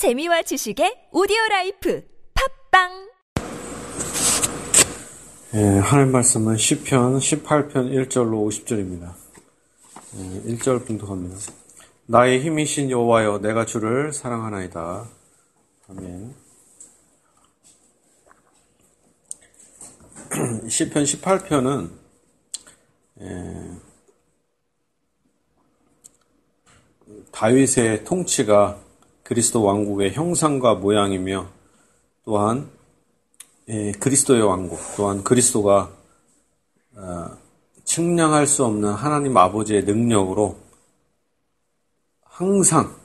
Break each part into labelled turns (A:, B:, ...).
A: 재미와 지식의 오디오 라이프 팟빵
B: 예, 하나님 말씀은 시편 18편 1절로 50절입니다. 예, 1절 봉독합니다. 나의 힘이신 여호와여 내가 주를 사랑하나이다. 아멘. 시편 18편은 예, 다윗의 통치가 그리스도 왕국의 형상과 모양이며 또한 예, 그리스도의 왕국 또한 그리스도가 어, 측량할 수 없는 하나님 아버지의 능력으로 항상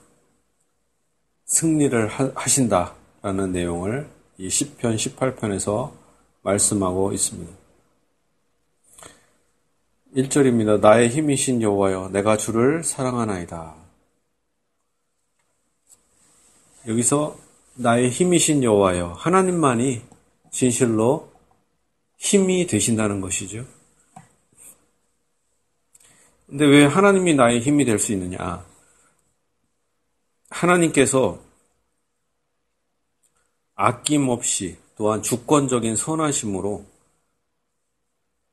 B: 승리를 하신다라는 내용을 이 10편 18편에서 말씀하고 있습니다. 1절입니다. 나의 힘이신 여호와여 내가 주를 사랑하나이다. 여기서 나의 힘이신 여호와여 하나님만이 진실로 힘이 되신다는 것이죠. 근데 왜 하나님이 나의 힘이 될 수 있느냐? 하나님께서 아낌없이 또한 주권적인 선하심으로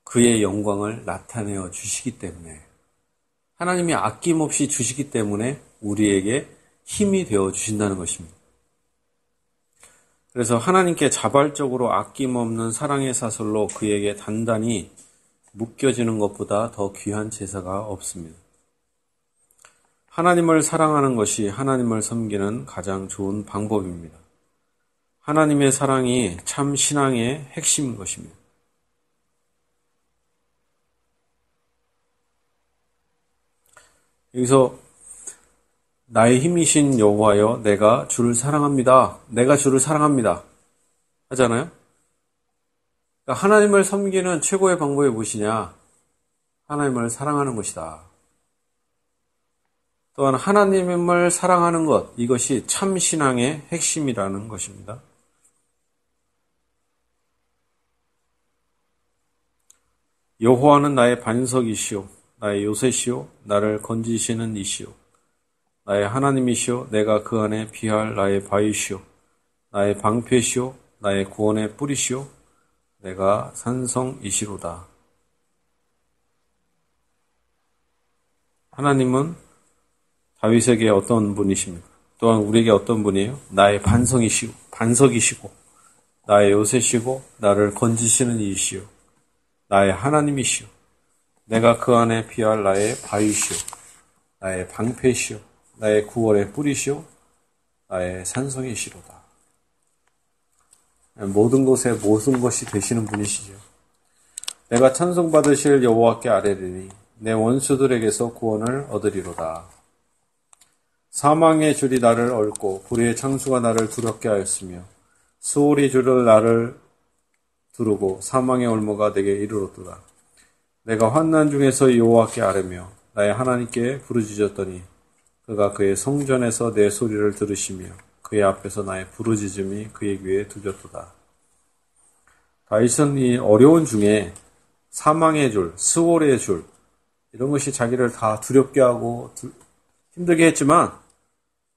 B: 그의 영광을 나타내어 주시기 때문에 하나님이 아낌없이 주시기 때문에 우리에게 힘이 되어 주신다는 것입니다. 그래서 하나님께 자발적으로 아낌없는 사랑의 사슬로 그에게 단단히 묶여지는 것보다 더 귀한 제사가 없습니다. 하나님을 사랑하는 것이 하나님을 섬기는 가장 좋은 방법입니다. 하나님의 사랑이 참 신앙의 핵심인 것입니다. 여기서 나의 힘이신 여호와여 내가 주를 사랑합니다. 내가 주를 사랑합니다. 하잖아요. 그러니까 하나님을 섬기는 최고의 방법이 무엇이냐? 하나님을 사랑하는 것이다. 또한 하나님을 사랑하는 것 이것이 참 신앙의 핵심이라는 것입니다. 여호와는 나의 반석이시오 나의 요새시오 나를 건지시는 이시오 나의 하나님이시오. 내가 그 안에 비할 나의 바위시오. 나의 방패시오. 나의 구원의 뿌리시오. 내가 산성이시로다. 하나님은 다윗에게 어떤 분이십니까? 또한 우리에게 어떤 분이에요? 나의 반성이시고 반석이시고 나의 요새시고 나를 건지시는 이시오. 나의 하나님이시오. 내가 그 안에 비할 나의 바위시오. 나의 방패시오 나의 구원의 뿌리시오 나의 산성이시로다. 모든 것에 모든 것이 되시는 분이시죠. 내가 찬송받으실 여호와께 아뢰리니 내 원수들에게서 구원을 얻으리로다. 사망의 줄이 나를 얽고 불의의 창수가 나를 두렵게 하였으며 수월이 줄을 나를 두르고 사망의 올무가 내게 이르렀도다. 내가 환난 중에서 여호와께 아뢰며 나의 하나님께 부르짖었더니 그가 그의 성전에서 내 소리를 들으시며 그의 앞에서 나의 부르짖음이 그의 귀에 들렸도다. 다윗은 이 어려운 중에 사망의 줄, 스월의 줄 이런 것이 자기를 다 두렵게 하고 힘들게 했지만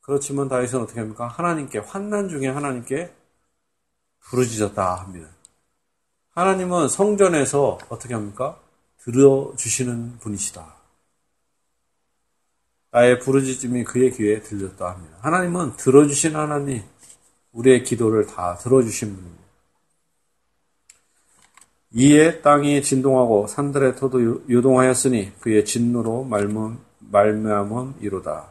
B: 그렇지만 다윗은 어떻게 합니까? 하나님께 환난 중에 하나님께 부르짖었다 합니다. 하나님은 성전에서 어떻게 합니까? 들어주시는 분이시다. 나의 부르짖음이 그의 귀에 들렸다 합니다. 하나님은 들어주신 하나님, 우리의 기도를 다 들어주신 분입니다. 이에 땅이 진동하고 산들의 터도 요동하였으니 그의 진노로 말미암은 이로다.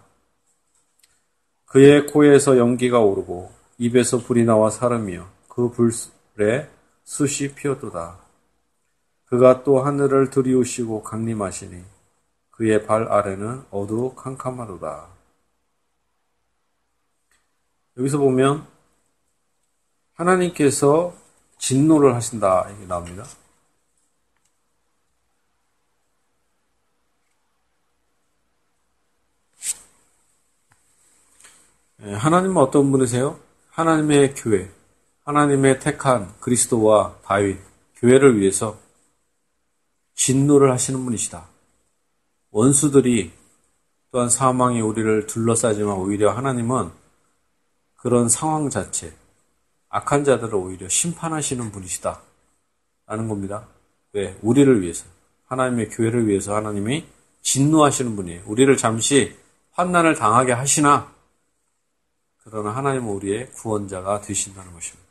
B: 그의 코에서 연기가 오르고 입에서 불이 나와 사르며 그 불에 숯이 피었도다. 그가 또 하늘을 들이우시고 강림하시니 그의 발 아래는 어두컴컴하도다. 여기서 보면 하나님께서 진노를 하신다 이게 나옵니다. 예, 하나님은 어떤 분이세요? 하나님의 교회, 하나님의 택한 그리스도와 다윗, 교회를 위해서 진노를 하시는 분이시다. 원수들이 또한 사망이 우리를 둘러싸지만 오히려 하나님은 그런 상황 자체, 악한 자들을 오히려 심판하시는 분이시다. 라는 겁니다. 왜? 우리를 위해서. 하나님의 교회를 위해서 하나님이 진노하시는 분이에요. 우리를 잠시 환난을 당하게 하시나, 그러나 하나님은 우리의 구원자가 되신다는 것입니다.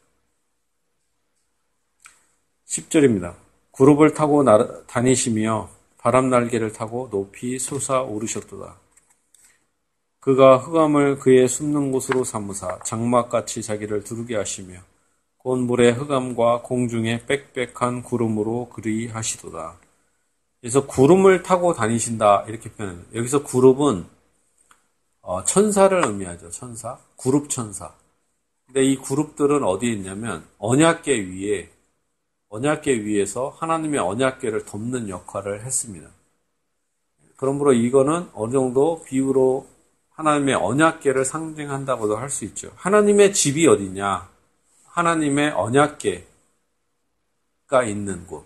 B: 10절입니다. 그룹을 타고 다니시며 바람 날개를 타고 높이 솟아 오르셨도다. 그가 흑암을 그의 숨는 곳으로 삼으사 장막같이 자기를 두르게 하시며 곤물의 흑암과 공중의 빽빽한 구름으로 그리 하시도다. 그래서 구름을 타고 다니신다 이렇게 표현합니다. 여기서 구름은 어, 천사를 의미하죠. 천사, 구룹 천사. 근데 이 그룹들은 어디에 있냐면 언약계 위에 언약계 위에서 하나님의 언약계를 덮는 역할을 했습니다. 그러므로 이거는 어느 정도 비유로 하나님의 언약계를 상징한다고도 할 수 있죠. 하나님의 집이 어디냐? 하나님의 언약계가 있는 곳.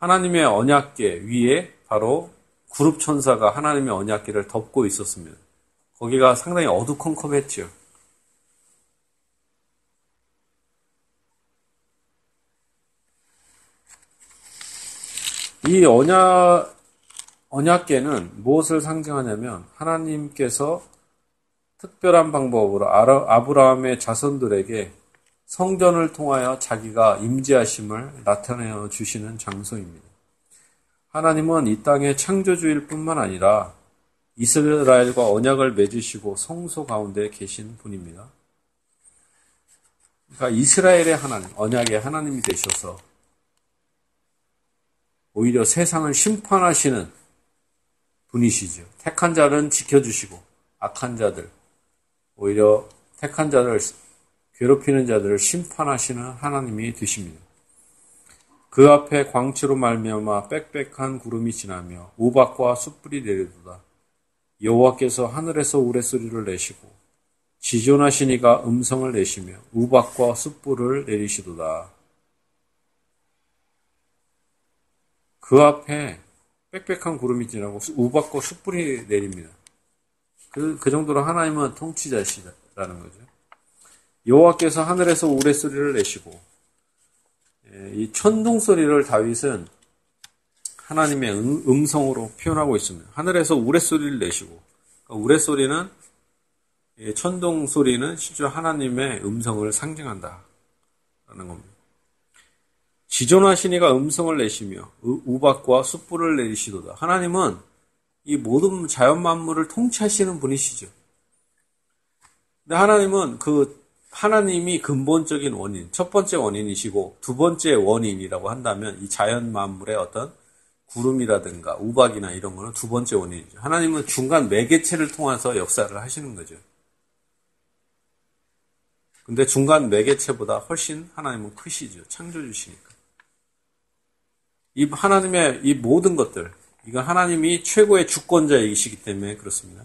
B: 하나님의 언약계 위에 바로 그룹 천사가 하나님의 언약계를 덮고 있었습니다. 거기가 상당히 어두컴컴했죠. 이 언약, 언약계는 무엇을 상징하냐면 하나님께서 특별한 방법으로 아브라함의 자손들에게 성전을 통하여 자기가 임재하심을 나타내어 주시는 장소입니다. 하나님은 이 땅의 창조주일 뿐만 아니라 이스라엘과 언약을 맺으시고 성소 가운데 계신 분입니다. 그러니까 이스라엘의 하나님, 언약의 하나님이 되셔서 오히려 세상을 심판하시는 분이시죠. 택한 자는 지켜주시고 악한 자들, 오히려 택한 자들, 괴롭히는 자들을 심판하시는 하나님이 되십니다. 그 앞에 광치로 말미암아 빽빽한 구름이 지나며 우박과 숯불이 내리도다. 여호와께서 하늘에서 우레소리를 내시고 지존하시니가 음성을 내시며 우박과 숯불을 내리시도다. 그 앞에 빽빽한 구름이 지나고 우박과 숯불이 내립니다. 그, 그 정도로 하나님은 통치자시라는 거죠. 여호와께서 하늘에서 우레소리를 내시고 예, 이 천둥 소리를 다윗은 하나님의 음, 성으로 표현하고 있습니다. 하늘에서 우레소리를 내시고 그러니까 우레소리는 예, 천둥 소리는 실제 하나님의 음성을 상징한다라는 겁니다. 지존하시니가 음성을 내시며 우박과 숯불을 내리시도다. 하나님은 이 모든 자연 만물을 통치하시는 분이시죠. 근데 하나님은 그 하나님이 근본적인 원인, 첫 번째 원인이시고 두 번째 원인이라고 한다면 이 자연 만물의 어떤 구름이라든가 우박이나 이런 거는 두 번째 원인이죠. 하나님은 중간 매개체를 통해서 역사를 하시는 거죠. 근데 중간 매개체보다 훨씬 하나님은 크시죠. 창조주시니까. 이 하나님의 이 모든 것들, 이건 하나님이 최고의 주권자이시기 때문에 그렇습니다.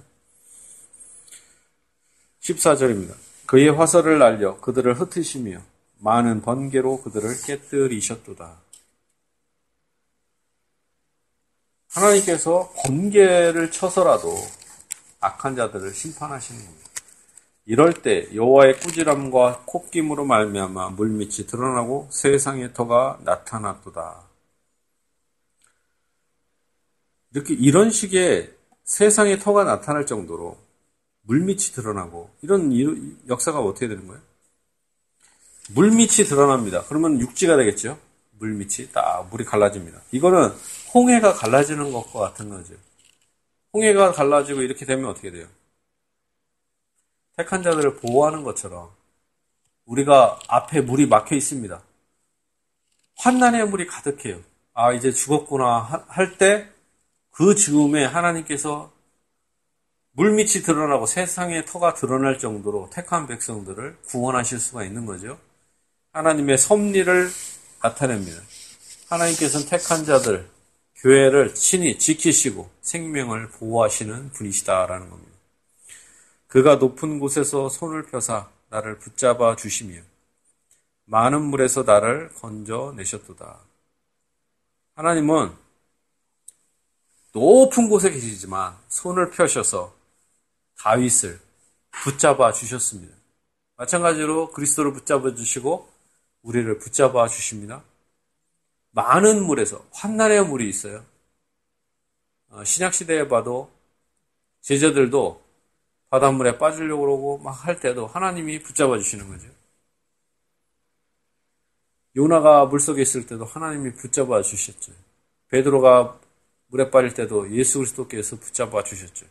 B: 14절입니다. 그의 화살을 날려 그들을 흩으시며 많은 번개로 그들을 깨뜨리셨도다. 하나님께서 번개를 쳐서라도 악한 자들을 심판하시는 겁니다. 이럴 때 여호와의 꾸지람과 콧김으로 말미암아 물밑이 드러나고 세상의 터가 나타났도다. 이렇게 이런 식의 세상의 터가 나타날 정도로 물밑이 드러나고 이런 역사가 어떻게 되는 거예요? 물밑이 드러납니다. 그러면 육지가 되겠죠? 물밑이 딱 물이 갈라집니다. 이거는 홍해가 갈라지는 것과 같은 거죠. 홍해가 갈라지고 이렇게 되면 어떻게 돼요? 택한 자들을 보호하는 것처럼 우리가 앞에 물이 막혀 있습니다. 환난의 물이 가득해요. 아, 이제 죽었구나 할 때 그 즈음에 하나님께서 물밑이 드러나고 세상의 터가 드러날 정도로 택한 백성들을 구원하실 수가 있는 거죠. 하나님의 섭리를 나타냅니다. 하나님께서는 택한 자들, 교회를 친히 지키시고 생명을 보호하시는 분이시다라는 겁니다. 그가 높은 곳에서 손을 펴사 나를 붙잡아 주시며 많은 물에서 나를 건져내셨도다. 하나님은 높은 곳에 계시지만 손을 펴셔서 다윗을 붙잡아 주셨습니다. 마찬가지로 그리스도를 붙잡아 주시고 우리를 붙잡아 주십니다. 많은 물에서 환난의 물이 있어요. 어, 신약 시대에 봐도 제자들도 바닷물에 빠지려고 그러고 막 할 때도 하나님이 붙잡아 주시는 거죠. 요나가 물속에 있을 때도 하나님이 붙잡아 주셨죠. 베드로가 물에 빠질 때도 예수 그리스도께서 붙잡아 주셨죠.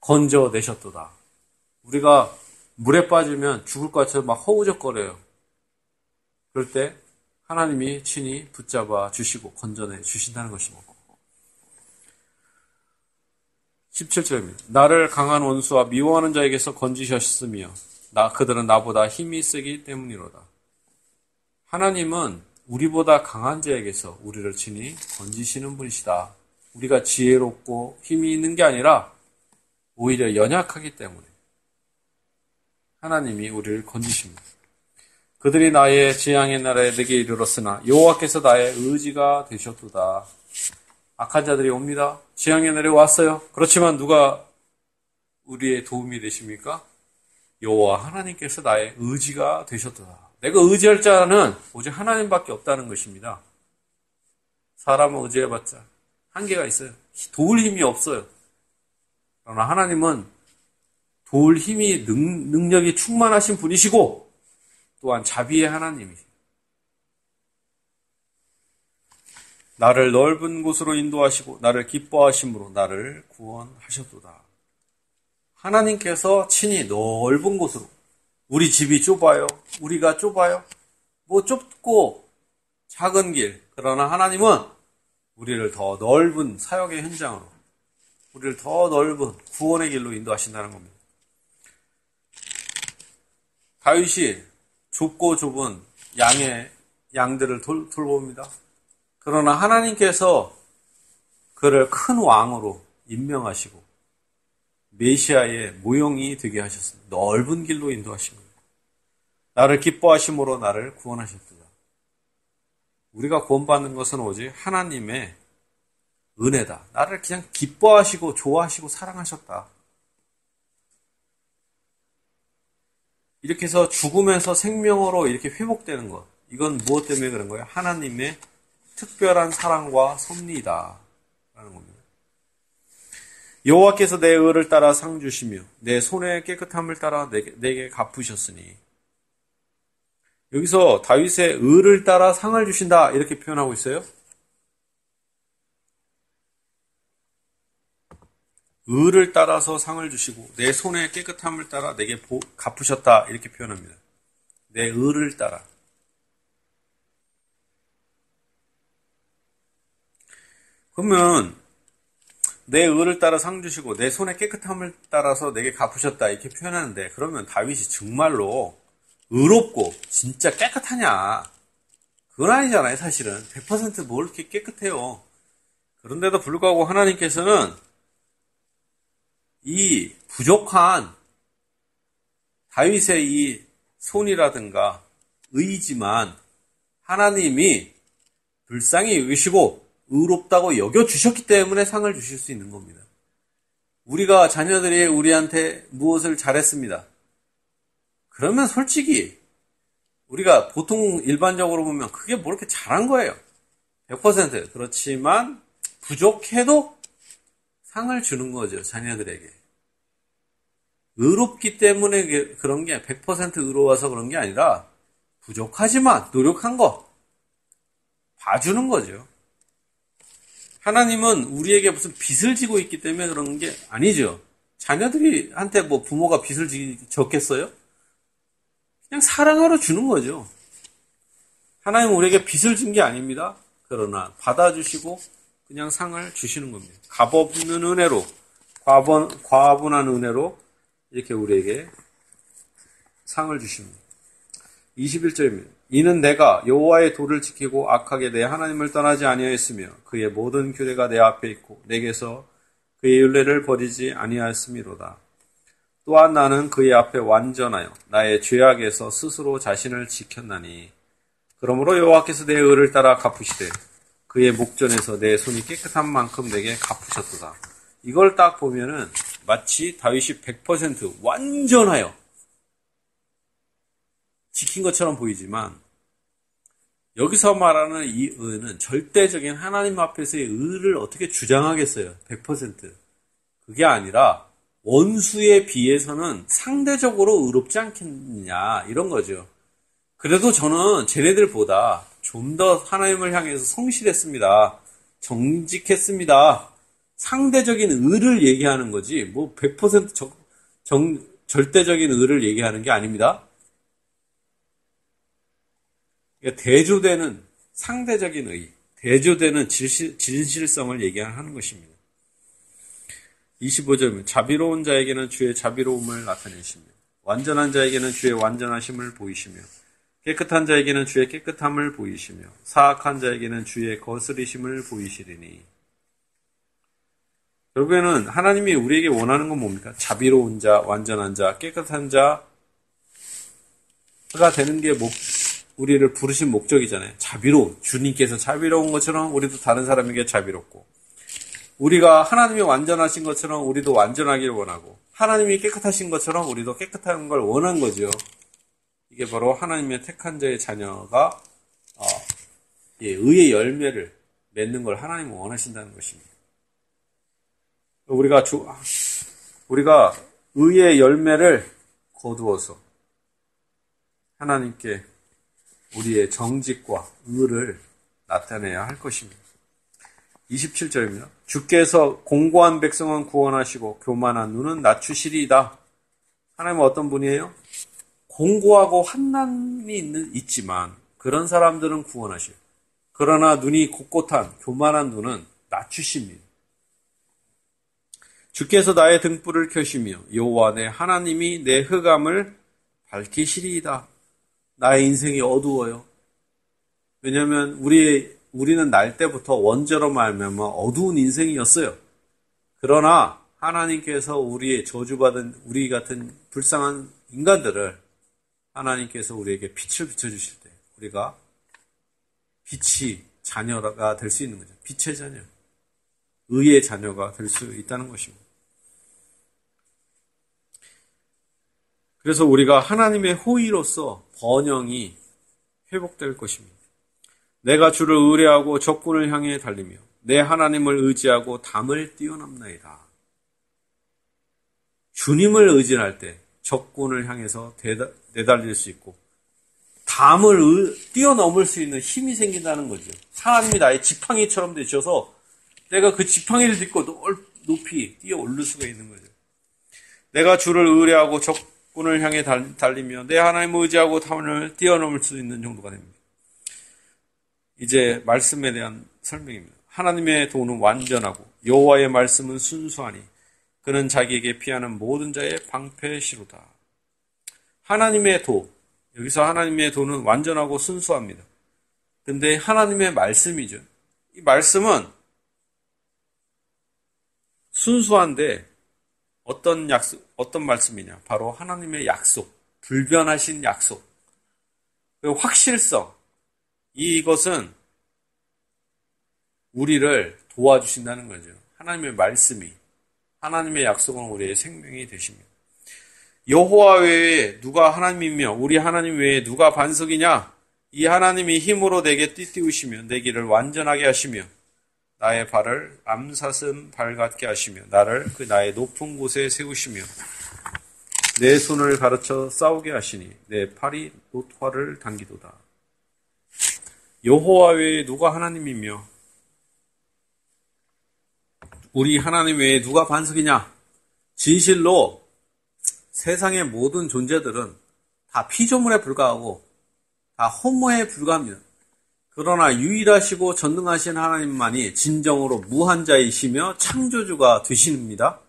B: 건져내셨도다. 우리가 물에 빠지면 죽을 것 같아서 막 허우적거려요. 그럴 때 하나님이 친히 붙잡아 주시고 건져내 주신다는 것입니다. 17절입니다. 나를 강한 원수와 미워하는 자에게서 건지셨으며 나 그들은 나보다 힘이 세기 때문이로다. 하나님은 우리보다 강한 자에게서 우리를 친히 건지시는 분이시다. 우리가 지혜롭고 힘이 있는 게 아니라 오히려 연약하기 때문에 하나님이 우리를 건지십니다. 그들이 나의 재앙의 나라에 내게 이르렀으나 여호와께서 나의 의지가 되셨도다. 악한 자들이 옵니다. 재앙의 날에 왔어요. 그렇지만 누가 우리의 도움이 되십니까? 여호와 하나님께서 나의 의지가 되셨도다. 내가 의지할 자는 오직 하나님밖에 없다는 것입니다. 사람을 의지해봤자 한계가 있어요. 도울 힘이 없어요. 그러나 하나님은 도울 힘이 능, 능력이 충만하신 분이시고 또한 자비의 하나님이시고 나를 넓은 곳으로 인도하시고 나를 기뻐하심으로 나를 구원하셨도다. 하나님께서 친히 넓은 곳으로 우리 집이 좁아요. 우리가 좁아요. 뭐 좁고 작은 길. 그러나 하나님은 우리를 더 넓은 사역의 현장으로 우리를 더 넓은 구원의 길로 인도하신다는 겁니다. 다윗이 좁고 좁은 양의 양들을 돌, 돌봅니다. 그러나 하나님께서 그를 큰 왕으로 임명하시고 메시아의 모형이 되게 하셨습니다. 넓은 길로 인도하십니다. 나를 기뻐하심으로 나를 구원하셨다. 우리가 구원받는 것은 오직 하나님의 은혜다. 나를 그냥 기뻐하시고 좋아하시고 사랑하셨다. 이렇게 해서 죽으면서 생명으로 이렇게 회복되는 것. 이건 무엇 때문에 그런 거예요? 하나님의 특별한 사랑과 섭리이다. 라는 겁니다. 여호와께서 내 의를 따라 상 주시며 내 손의 깨끗함을 따라 내게, 내게 갚으셨으니 여기서 다윗의 의를 따라 상을 주신다 이렇게 표현하고 있어요. 의를 따라서 상을 주시고 내 손의 깨끗함을 따라 내게 갚으셨다 이렇게 표현합니다. 내 의를 따라 그러면 내 의를 따라 상 주시고 내 손의 깨끗함을 따라서 내게 갚으셨다 이렇게 표현하는데 그러면 다윗이 정말로 의롭고 진짜 깨끗하냐? 그건 아니잖아요, 사실은. 100%뭘 이렇게 깨끗해요. 그런데도 불구하고 하나님께서는 이 부족한 다윗의 이 손이라든가 의지만 하나님이 불쌍히 여기시고 의롭다고 여겨주셨기 때문에 상을 주실 수 있는 겁니다. 우리가 자녀들이 우리한테 무엇을 잘했습니다. 그러면 솔직히 우리가 보통 일반적으로 보면 그게 뭐 이렇게 잘한 거예요. 100% 그렇지만 부족해도 상을 주는 거죠. 자녀들에게. 의롭기 때문에 그런 게 100% 의로워서 그런 게 아니라 부족하지만 노력한 거 봐주는 거죠. 하나님은 우리에게 무슨 빚을 지고 있기 때문에 그런 게 아니죠. 자녀들이 한테 뭐 부모가 빚을 졌겠어요? 그냥 사랑하러 주는 거죠. 하나님은 우리에게 빚을 준게 아닙니다. 그러나 받아주시고 그냥 상을 주시는 겁니다. 값없는 은혜로, 과분, 과분한 은혜로 이렇게 우리에게 상을 주십니다. 21절입니다. 이는 내가 여호와의 도를 지키고 악하게 내 하나님을 떠나지 아니하였으며 그의 모든 규례가 내 앞에 있고 내게서 그의 윤례를 버리지 아니하였음이로다. 또한 나는 그의 앞에 완전하여 나의 죄악에서 스스로 자신을 지켰나니 그러므로 여호와께서 내 의를 따라 갚으시되 그의 목전에서 내 손이 깨끗한 만큼 내게 갚으셨도다. 이걸 딱 보면은 마치 다윗이 100% 완전하여 지킨 것처럼 보이지만 여기서 말하는 이 의는 절대적인 하나님 앞에서의 의를 어떻게 주장하겠어요? 100%. 그게 아니라 원수에 비해서는 상대적으로 의롭지 않겠느냐 이런 거죠. 그래도 저는 쟤네들보다 좀 더 하나님을 향해서 성실했습니다. 정직했습니다. 상대적인 의를 얘기하는 거지 뭐 100% 정, 정, 절대적인 의를 얘기하는 게 아닙니다. 그러니까 대조되는 상대적인 의, 대조되는 진실, 진실성을 얘기하는 것입니다. 25절은 자비로운 자에게는 주의 자비로움을 나타내시며 완전한 자에게는 주의 완전하심을 보이시며 깨끗한 자에게는 주의 깨끗함을 보이시며 사악한 자에게는 주의 거스리심을 보이시리니 결국에는 하나님이 우리에게 원하는 건 뭡니까? 자비로운 자, 완전한 자, 깨끗한 자가 되는 게 목, 우리를 부르신 목적이잖아요. 자비로운 주님께서 자비로운 것처럼 우리도 다른 사람에게 자비롭고 우리가 하나님이 완전하신 것처럼 우리도 완전하기를 원하고 하나님이 깨끗하신 것처럼 우리도 깨끗한 걸 원한 거죠. 이게 바로 하나님의 택한 자의 자녀가 어, 예, 의의 열매를 맺는 걸 하나님은 원하신다는 것입니다. 우리가 주, 우리가 의의 열매를 거두어서 하나님께 우리의 정직과 의를 나타내야 할 것입니다. 27절입니다. 주께서 공고한 백성은 구원하시고 교만한 눈은 낮추시리이다. 하나님은 어떤 분이에요? 공고하고 환난이 있는, 있지만 그런 사람들은 구원하시요. 그러나 눈이 곳곳한 교만한 눈은 낮추십니다. 주께서 나의 등불을 켜시며 여호와 내 하나님이 내 흑암을 밝히시리이다. 나의 인생이 어두워요. 왜냐하면 우리 우리는 날 때부터 원죄로 말하면 어두운 인생이었어요. 그러나 하나님께서 우리의 저주받은 우리 같은 불쌍한 인간들을 하나님께서 우리에게 빛을 비춰주실 때 우리가 빛이 자녀가 될 수 있는 거죠. 빛의 자녀. 의의 자녀가 될 수 있다는 것입니다. 그래서 우리가 하나님의 호의로서 번영이 회복될 것입니다. 내가 주를 의뢰하고 적군을 향해 달리며 내 하나님을 의지하고 담을 뛰어넘나이다. 주님을 의지할 때 적군을 향해서 내달릴 수 있고 담을 뛰어넘을 수 있는 힘이 생긴다는 거죠. 하나님이 나의 지팡이처럼 되셔서 내가 그 지팡이를 딛고 높이 뛰어 오를 수가 있는 거죠. 내가 주를 의뢰하고 적군을 향해 달리며 내 하나님을 의지하고 담을 뛰어넘을 수 있는 정도가 됩니다. 이제 말씀에 대한 설명입니다. 하나님의 도는 완전하고 여호와의 말씀은 순수하니 그는 자기에게 피하는 모든 자의 방패시로다. 하나님의 도 여기서 하나님의 도는 완전하고 순수합니다. 근데 하나님의 말씀이죠. 이 말씀은 순수한데 어떤 약속, 어떤 말씀이냐? 바로 하나님의 약속, 불변하신 약속, 확실성, 이것은 우리를 도와주신다는 거죠. 하나님의 말씀이 하나님의 약속은 우리의 생명이 되십니다. 여호와 외에 누가 하나님이며 우리 하나님 외에 누가 반석이냐? 이 하나님이 힘으로 내게 띠띠우시며 내 길을 완전하게 하시며 나의 발을 암사슴 발 같게 하시며 나를 그 나의 높은 곳에 세우시며 내 손을 가르쳐 싸우게 하시니 내 팔이 노화를 당기도다. 여호와 외에 누가 하나님이며 우리 하나님 외에 누가 반석이냐? 진실로 세상의 모든 존재들은 다 피조물에 불과하고 다 허무에 불과합니다. 그러나 유일하시고 전능하신 하나님만이 진정으로 무한자이시며 창조주가 되십니다.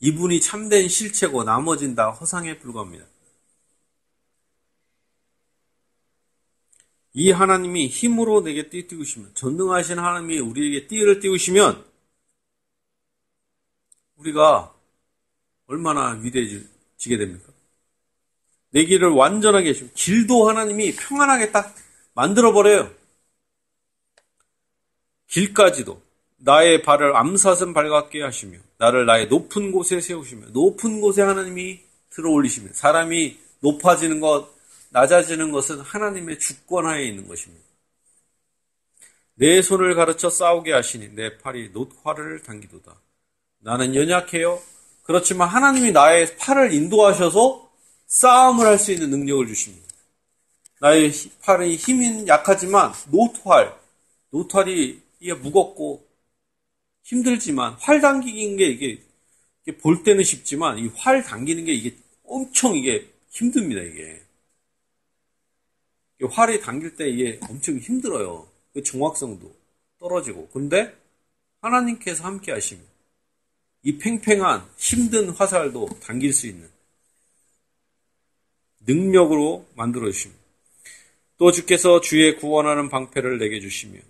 B: 이분이 참된 실체고 나머진 다 허상에 불과합니다. 이 하나님이 힘으로 내게 띠띠우시면 전능하신 하나님이 우리에게 띠를 띄우시면 우리가 얼마나 위대해지게 됩니까? 내 길을 완전하게 해주시면 길도 하나님이 평안하게 딱 만들어버려요. 길까지도 나의 발을 암사슴 발 같게 하시며 나를 나의 높은 곳에 세우시며 높은 곳에 하나님이 들어 올리시며 사람이 높아지는 것 낮아지는 것은 하나님의 주권하에 있는 것입니다. 내 손을 가르쳐 싸우게 하시니 내 팔이 노화를 당기도다. 나는 연약해요. 그렇지만 하나님이 나의 팔을 인도하셔서 싸움을 할 수 있는 능력을 주십니다. 나의 팔의 힘은 약하지만 노트활, 노트활이 이게 무겁고 힘들지만 활 당기는 게 이게, 이게 볼 때는 쉽지만 이 활 당기는 게 이게 엄청 이게 힘듭니다 이게. 활이 당길 때 이게 엄청 힘들어요. 그 정확성도 떨어지고. 근데 하나님께서 함께 하시면 이 팽팽한 힘든 화살도 당길 수 있는 능력으로 만들어 주십니다. 또 주께서 주의 구원하는 방패를 내게 주시며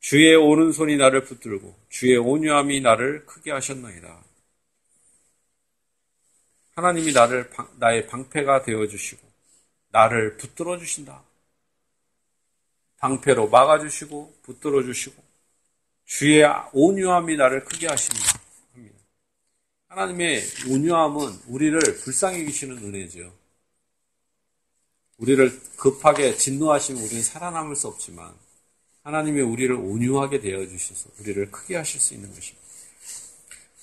B: 주의 오른손이 나를 붙들고 주의 온유함이 나를 크게 하셨나이다. 하나님이 나를 나의 방패가 되어 주시고 나를 붙들어 주신다. 방패로 막아 주시고 붙들어 주시고 주의 온유함이 나를 크게 하십니다. 하나님의 온유함은 우리를 불쌍히 계시는 은혜죠. 우리를 급하게 진노하시면 우리는 살아남을 수 없지만 하나님의 우리를 온유하게 되어 주셔서 우리를 크게 하실 수 있는 것입니다.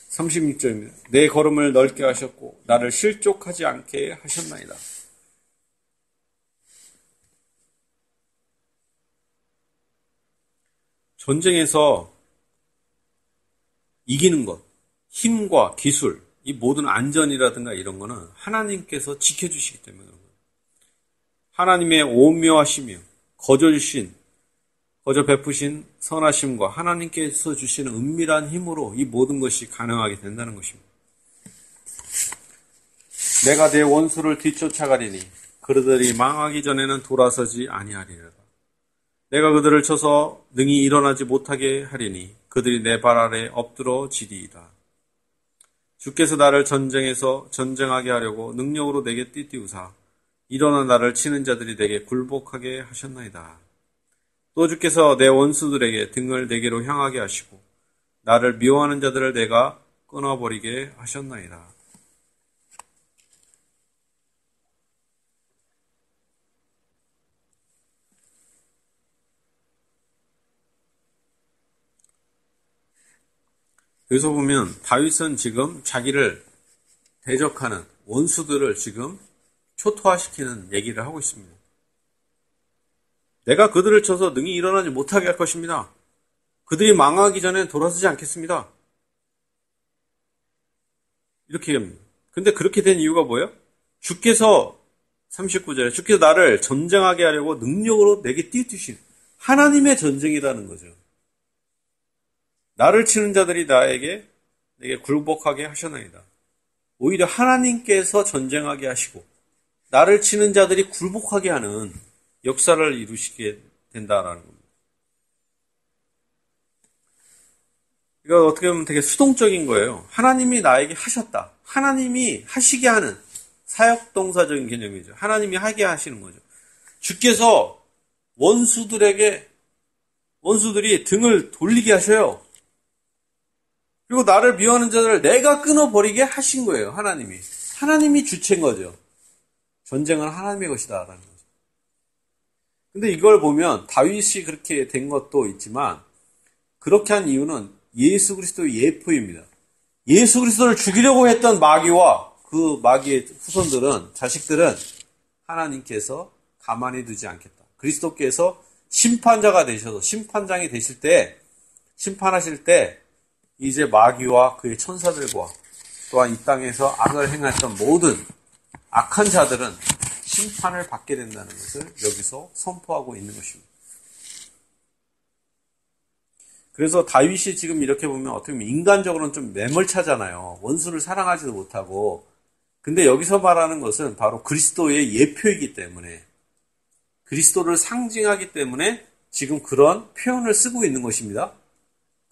B: 36절입니다. 내 걸음을 넓게 하셨고 나를 실족하지 않게 하셨나이다. 전쟁에서 이기는 것, 힘과 기술, 이 모든 안전이라든가 이런 거는 하나님께서 지켜주시기 때문에 하나님의 오묘하시며 거저 주신 거저 베푸신 선하심과 하나님께서 주시는 은밀한 힘으로 이 모든 것이 가능하게 된다는 것입니다. 내가 내 원수를 뒤쫓아가리니 그들이 망하기 전에는 돌아서지 아니하리라. 내가 그들을 쳐서 능히 일어나지 못하게 하리니 그들이 내 발 아래 엎드러 지리이다. 주께서 나를 전쟁에서 전쟁하게 하려고 능력으로 내게 띠띠우사 일어나 나를 치는 자들이 내게 굴복하게 하셨나이다. 또 주께서 내 원수들에게 등을 내게로 향하게 하시고 나를 미워하는 자들을 내가 끊어버리게 하셨나이다. 여기서 보면 다윗은 지금 자기를 대적하는 원수들을 지금 초토화시키는 얘기를 하고 있습니다. 내가 그들을 쳐서 능히 일어나지 못하게 할 것입니다. 그들이 망하기 전에 돌아서지 않겠습니다. 이렇게 합니다. 근데 그렇게 된 이유가 뭐예요? 주께서 39절에 주께서 나를 전쟁하게 하려고 능력으로 내게 띄우신 하나님의 전쟁이라는 거죠. 나를 치는 자들이 나에게 내게 굴복하게 하셨나이다. 오히려 하나님께서 전쟁하게 하시고 나를 치는 자들이 굴복하게 하는 역사를 이루시게 된다라는 겁니다. 이거 어떻게 보면 되게 수동적인 거예요. 하나님이 나에게 하셨다. 하나님이 하시게 하는 사역동사적인 개념이죠. 하나님이 하게 하시는 거죠. 주께서 원수들에게 원수들이 등을 돌리게 하셔요. 그리고 나를 미워하는 자들을 내가 끊어버리게 하신 거예요. 하나님이. 하나님이 주체인 거죠. 전쟁은 하나님의 것이다 라는 거죠. 근데 이걸 보면 다윗이 그렇게 된 것도 있지만 그렇게 한 이유는 예수 그리스도의 예표입니다. 예수 그리스도를 죽이려고 했던 마귀와 그 마귀의 후손들은 자식들은 하나님께서 가만히 두지 않겠다. 그리스도께서 심판자가 되셔서 심판장이 되실 때 심판하실 때 이제 마귀와 그의 천사들과 또한 이 땅에서 악을 행했던 모든 악한 자들은 심판을 받게 된다는 것을 여기서 선포하고 있는 것입니다. 그래서 다윗이 지금 이렇게 보면 어떻게 보면 인간적으로는 좀 매몰차잖아요. 원수를 사랑하지도 못하고. 근데 여기서 말하는 것은 바로 그리스도의 예표이기 때문에 그리스도를 상징하기 때문에 지금 그런 표현을 쓰고 있는 것입니다.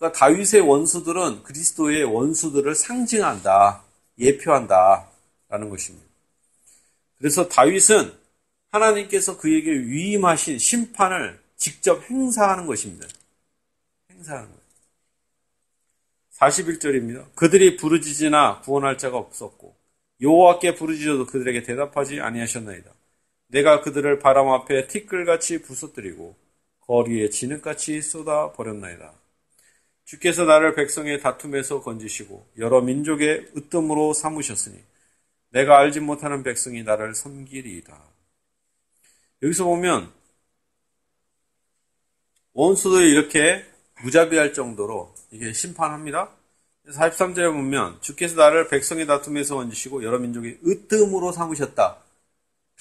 B: 그러니까 다윗의 원수들은 그리스도의 원수들을 상징한다, 예표한다, 라는 것입니다. 그래서 다윗은 하나님께서 그에게 위임하신 심판을 직접 행사하는 것입니다. 행사하는 거예요. 41절입니다. 그들이 부르짖으나 구원할 자가 없었고 여호와께 부르짖어도 그들에게 대답하지 아니하셨나이다. 내가 그들을 바람 앞에 티끌같이 부서뜨리고 거리에 진흙같이 쏟아 버렸나이다. 주께서 나를 백성의 다툼에서 건지시고 여러 민족의 으뜸으로 삼으셨으니 내가 알지 못하는 백성이 나를 섬기리이다. 여기서 보면 원수들이 이렇게 무자비할 정도로 이게 심판합니다. 43절에 보면 주께서 나를 백성의 다툼에서 건지시고 여러 민족의 으뜸으로 삼으셨다.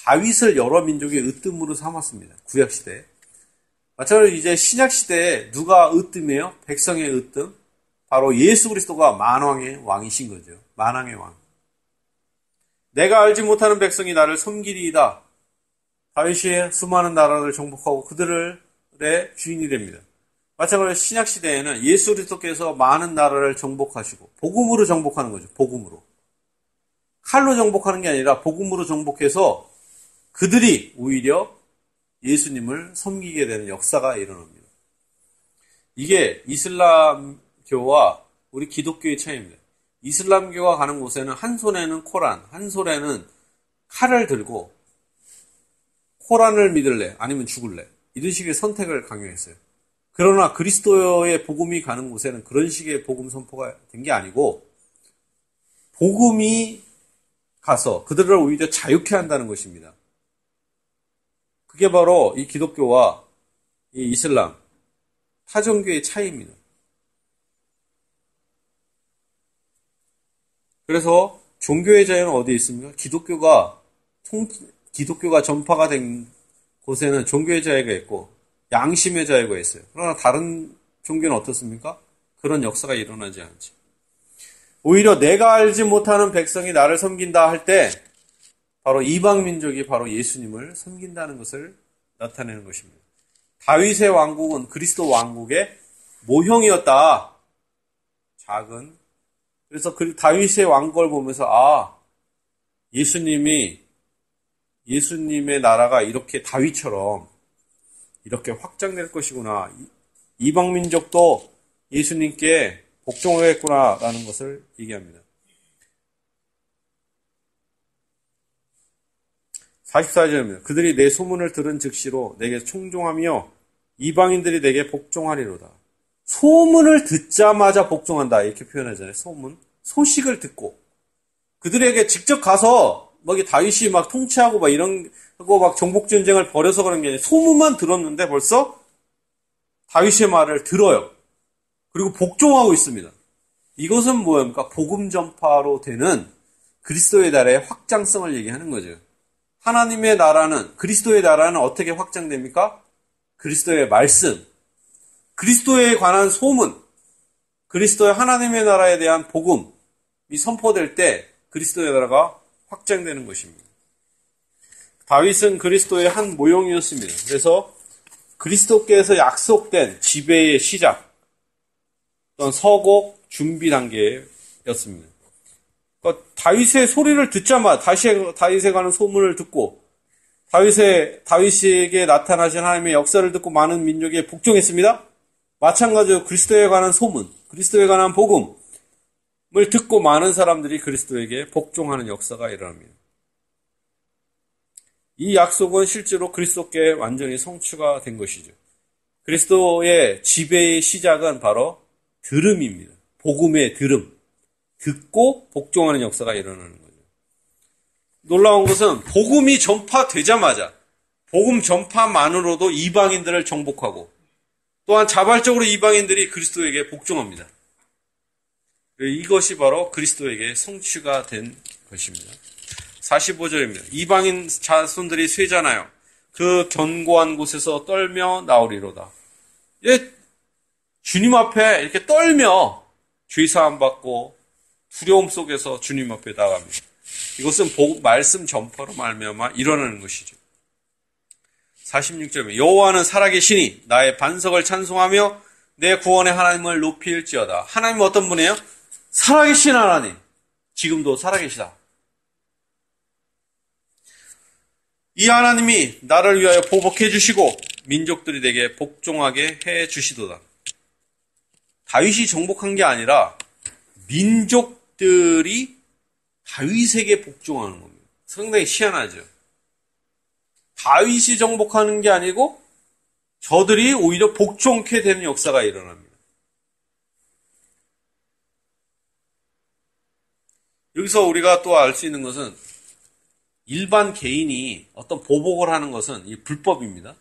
B: 다윗을 여러 민족의 으뜸으로 삼았습니다. 구약 시대. 마 찬가지로 이제 신약 시대에 누가 으뜸이에요? 백성의 으뜸. 바로 예수 그리스도가 만왕의 왕이신 거죠. 만왕의 왕. 내가 알지 못하는 백성이 나를 섬기리이다. 다윗이 수많은 나라를 정복하고 그들의 주인이 됩니다. 마찬가지로 신약 시대에는 예수 그리스도께서 많은 나라를 정복하시고 복음으로 정복하는 거죠. 복음으로. 칼로 정복하는 게 아니라 복음으로 정복해서 그들이 오히려 예수님을 섬기게 되는 역사가 일어납니다. 이게 이슬람교와 우리 기독교의 차이입니다. 이슬람교가 가는 곳에는 한 손에는 코란, 한 손에는 칼을 들고 코란을 믿을래 아니면 죽을래 이런 식의 선택을 강요했어요. 그러나 그리스도의 복음이 가는 곳에는 그런 식의 복음 선포가 된 게 아니고 복음이 가서 그들을 오히려 자유케 한다는 것입니다. 그게 바로 이 기독교와 이 이슬람, 타종교의 차이입니다. 그래서 종교의 자유는 어디에 있습니까? 기독교가 통, 기독교가 전파가 된 곳에는 종교의 자유가 있고 양심의 자유가 있어요. 그러나 다른 종교는 어떻습니까? 그런 역사가 일어나지 않죠. 오히려 내가 알지 못하는 백성이 나를 섬긴다 할 때 바로 이방 민족이 바로 예수님을 섬긴다는 것을 나타내는 것입니다. 다윗의 왕국은 그리스도 왕국의 모형이었다. 작은. 그래서 그 다윗의 왕국을 보면서 아 예수님이 예수님의 나라가 이렇게 다윗처럼 이렇게 확장될 것이구나. 이방 민족도 예수님께 복종하겠구나라는 것을 얘기합니다. 44절입니다. 그들이 내 소문을 들은 즉시로 내게 총종하며 이방인들이 내게 복종하리로다. 소문을 듣자마자 복종한다. 이렇게 표현하잖아요. 소문. 소식을 듣고. 그들에게 직접 가서 막 다윗이 막 통치하고 막 이런 하고 막 정복 전쟁을 벌여서 그런 게 아니라 소문만 들었는데 벌써 다윗의 말을 들어요. 그리고 복종하고 있습니다. 이것은 뭐입니까? 복음 전파로 되는 그리스도의 나라의 확장성을 얘기하는 거죠. 하나님의 나라는 그리스도의 나라는 어떻게 확장됩니까? 그리스도의 말씀, 그리스도에 관한 소문, 그리스도의 하나님의 나라에 대한 복음이 선포될 때 그리스도의 나라가 확장되는 것입니다. 다윗은 그리스도의 한 모형이었습니다. 그래서 그리스도께서 약속된 지배의 시작, 어떤 서곡 준비 단계였습니다. 그러니까 다윗의 소리를 듣자마자 다윗에, 다윗에 관한 소문을 듣고 다윗의 다윗에게 나타나신 하나님의 역사를 듣고 많은 민족에 복종했습니다. 마찬가지로 그리스도에 관한 소문, 그리스도에 관한 복음을 듣고 많은 사람들이 그리스도에게 복종하는 역사가 일어납니다. 이 약속은 실제로 그리스도께 완전히 성취가 된 것이죠. 그리스도의 지배의 시작은 바로 들음입니다. 복음의 들음. 듣고 복종하는 역사가 일어나는 거죠. 놀라운 것은 복음이 전파되자마자 복음 전파만으로도 이방인들을 정복하고 또한 자발적으로 이방인들이 그리스도에게 복종합니다. 이것이 바로 그리스도에게 성취가 된 것입니다. 45절입니다. 이방인 자손들이 쇠잖아요. 그 견고한 곳에서 떨며 나오리로다. 예, 주님 앞에 이렇게 떨며 죄사함 받고 두려움 속에서 주님 앞에 나갑니다. 이것은 복, 말씀 전파로 말미암아 일어나는 것이죠. 46절 여호와는 살아계시니 나의 반석을 찬송하며 내 구원의 하나님을 높일지어다. 하나님은 어떤 분이에요? 살아계신 하나님. 지금도 살아계시다. 이 하나님이 나를 위하여 보복해 주시고 민족들이 내게 복종하게 해 주시도다. 다윗이 정복한 게 아니라 민족 들이 다윗에게 복종하는 겁니다. 상당히 희한하죠. 다윗이 정복하는 게 아니고 저들이 오히려 복종케 되는 역사가 일어납니다. 여기서 우리가 또 알 수 있는 것은 일반 개인이 어떤 보복을 하는 것은 불법입니다.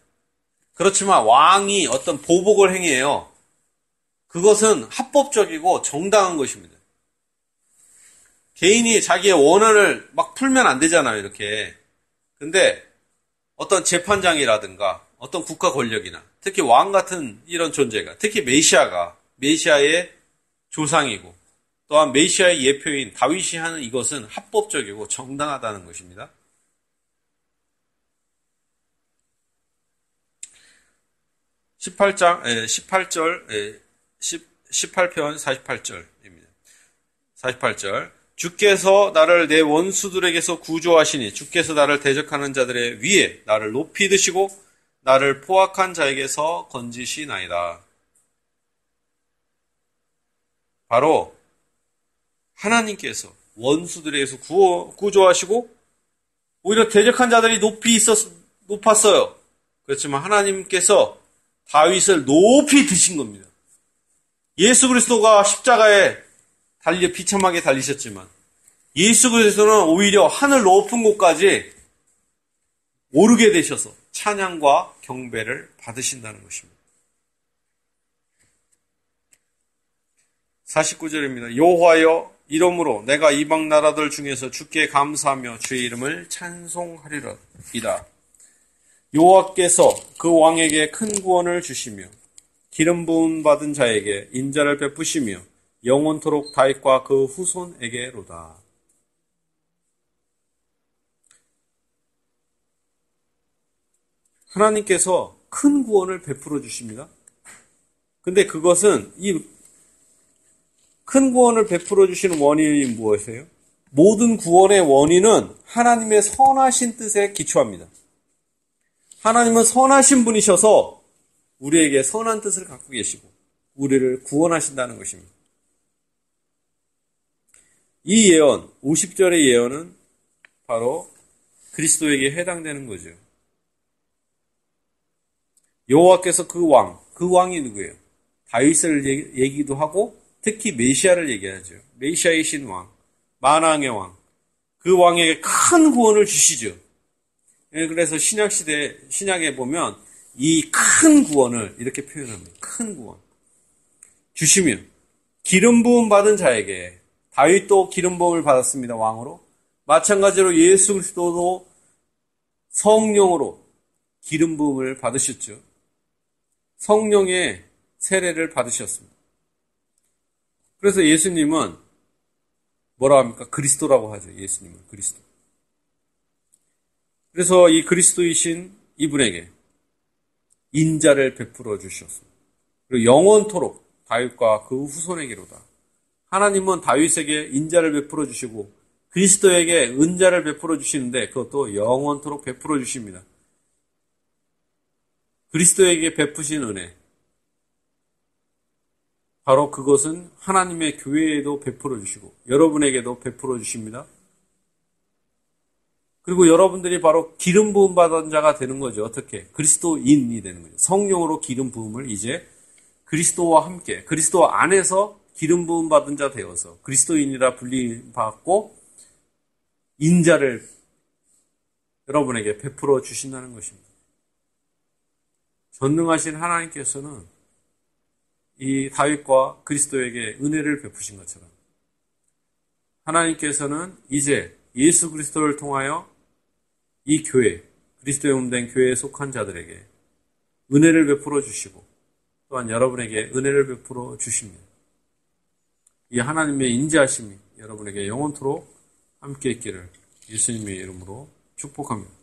B: 그렇지만 왕이 어떤 보복을 행해요. 그것은 합법적이고 정당한 것입니다. 개인이 자기의 원한을 막 풀면 안 되잖아요, 이렇게. 근데 어떤 재판장이라든가 어떤 국가 권력이나 특히 왕 같은 이런 존재가 특히 메시아가 메시아의 조상이고 또한 메시아의 예표인 다윗이 하는 이것은 합법적이고 정당하다는 것입니다. 18장, 18절, 18편 48절입니다. 48절. 주께서 나를 내 원수들에게서 구조하시니 주께서 나를 대적하는 자들의 위에 나를 높이 드시고 나를 포악한 자에게서 건지시나이다. 바로 하나님께서 원수들에게서 구호, 구조하시고 오히려 대적한 자들이 높이 있었 높았어요. 그렇지만 하나님께서 다윗을 높이 드신 겁니다. 예수 그리스도가 십자가에 달려 비참하게 달리셨지만 예수 그리스도는 오히려 하늘 높은 곳까지 오르게 되셔서 찬양과 경배를 받으신다는 것입니다. 49절입니다. 여호와여 이러므로 내가 이방 나라들 중에서 주께 감사하며 주의 이름을 찬송하리라. 여호와께서 그 왕에게 큰 구원을 주시며 기름 부음 받은 자에게 인자를 베푸시며 영원토록 다윗과 그 후손에게로다. 하나님께서 큰 구원을 베풀어 주십니다. 근데 그것은 이 큰 구원을 베풀어 주시는 원인이 무엇이에요? 모든 구원의 원인은 하나님의 선하신 뜻에 기초합니다. 하나님은 선하신 분이셔서 우리에게 선한 뜻을 갖고 계시고 우리를 구원하신다는 것입니다. 이 예언, 50절의 예언은 바로 그리스도에게 해당되는 거죠. 여호와께서 그 왕, 그 왕이 누구예요? 다윗을 얘기도 하고 특히 메시아를 얘기하죠. 메시아이신 왕, 만왕의 왕. 그 왕에게 큰 구원을 주시죠. 예, 그래서 신약 시대 신약에 보면 이 큰 구원을 이렇게 표현합니다. 큰 구원. 주시며 기름 부음 받은 자에게 다윗도 기름 부음을 받았습니다. 왕으로. 마찬가지로 예수 그리스도도 성령으로 기름 부음을 받으셨죠. 성령의 세례를 받으셨습니다. 그래서 예수님은 뭐라 합니까? 그리스도라고 하죠. 예수님은 그리스도. 그래서 이 그리스도이신 이분에게 인자를 베풀어 주셨습니다. 그리고 영원토록 다윗과 그 후손에게로다. 하나님은 다윗에게 인자를 베풀어 주시고 그리스도에게 은자를 베풀어 주시는데 그것도 영원토록 베풀어 주십니다. 그리스도에게 베푸신 은혜. 바로 그것은 하나님의 교회에도 베풀어 주시고 여러분에게도 베풀어 주십니다. 그리고 여러분들이 바로 기름 부음 받은 자가 되는 거죠. 어떻게? 그리스도인이 되는 거죠. 성령으로 기름 부음을 이제 그리스도와 함께 그리스도 안에서 기름 부음 받은 자 되어서 그리스도인이라 불림 받고 인자를 여러분에게 베풀어 주신다는 것입니다. 전능하신 하나님께서는 이 다윗과 그리스도에게 은혜를 베푸신 것처럼 하나님께서는 이제 예수 그리스도를 통하여 이 교회, 그리스도의 몸된 교회에 속한 자들에게 은혜를 베풀어 주시고 또한 여러분에게 은혜를 베풀어 주십니다. 이 하나님의 인자하심이 여러분에게 영원토록 함께 있기를 예수님의 이름으로 축복합니다.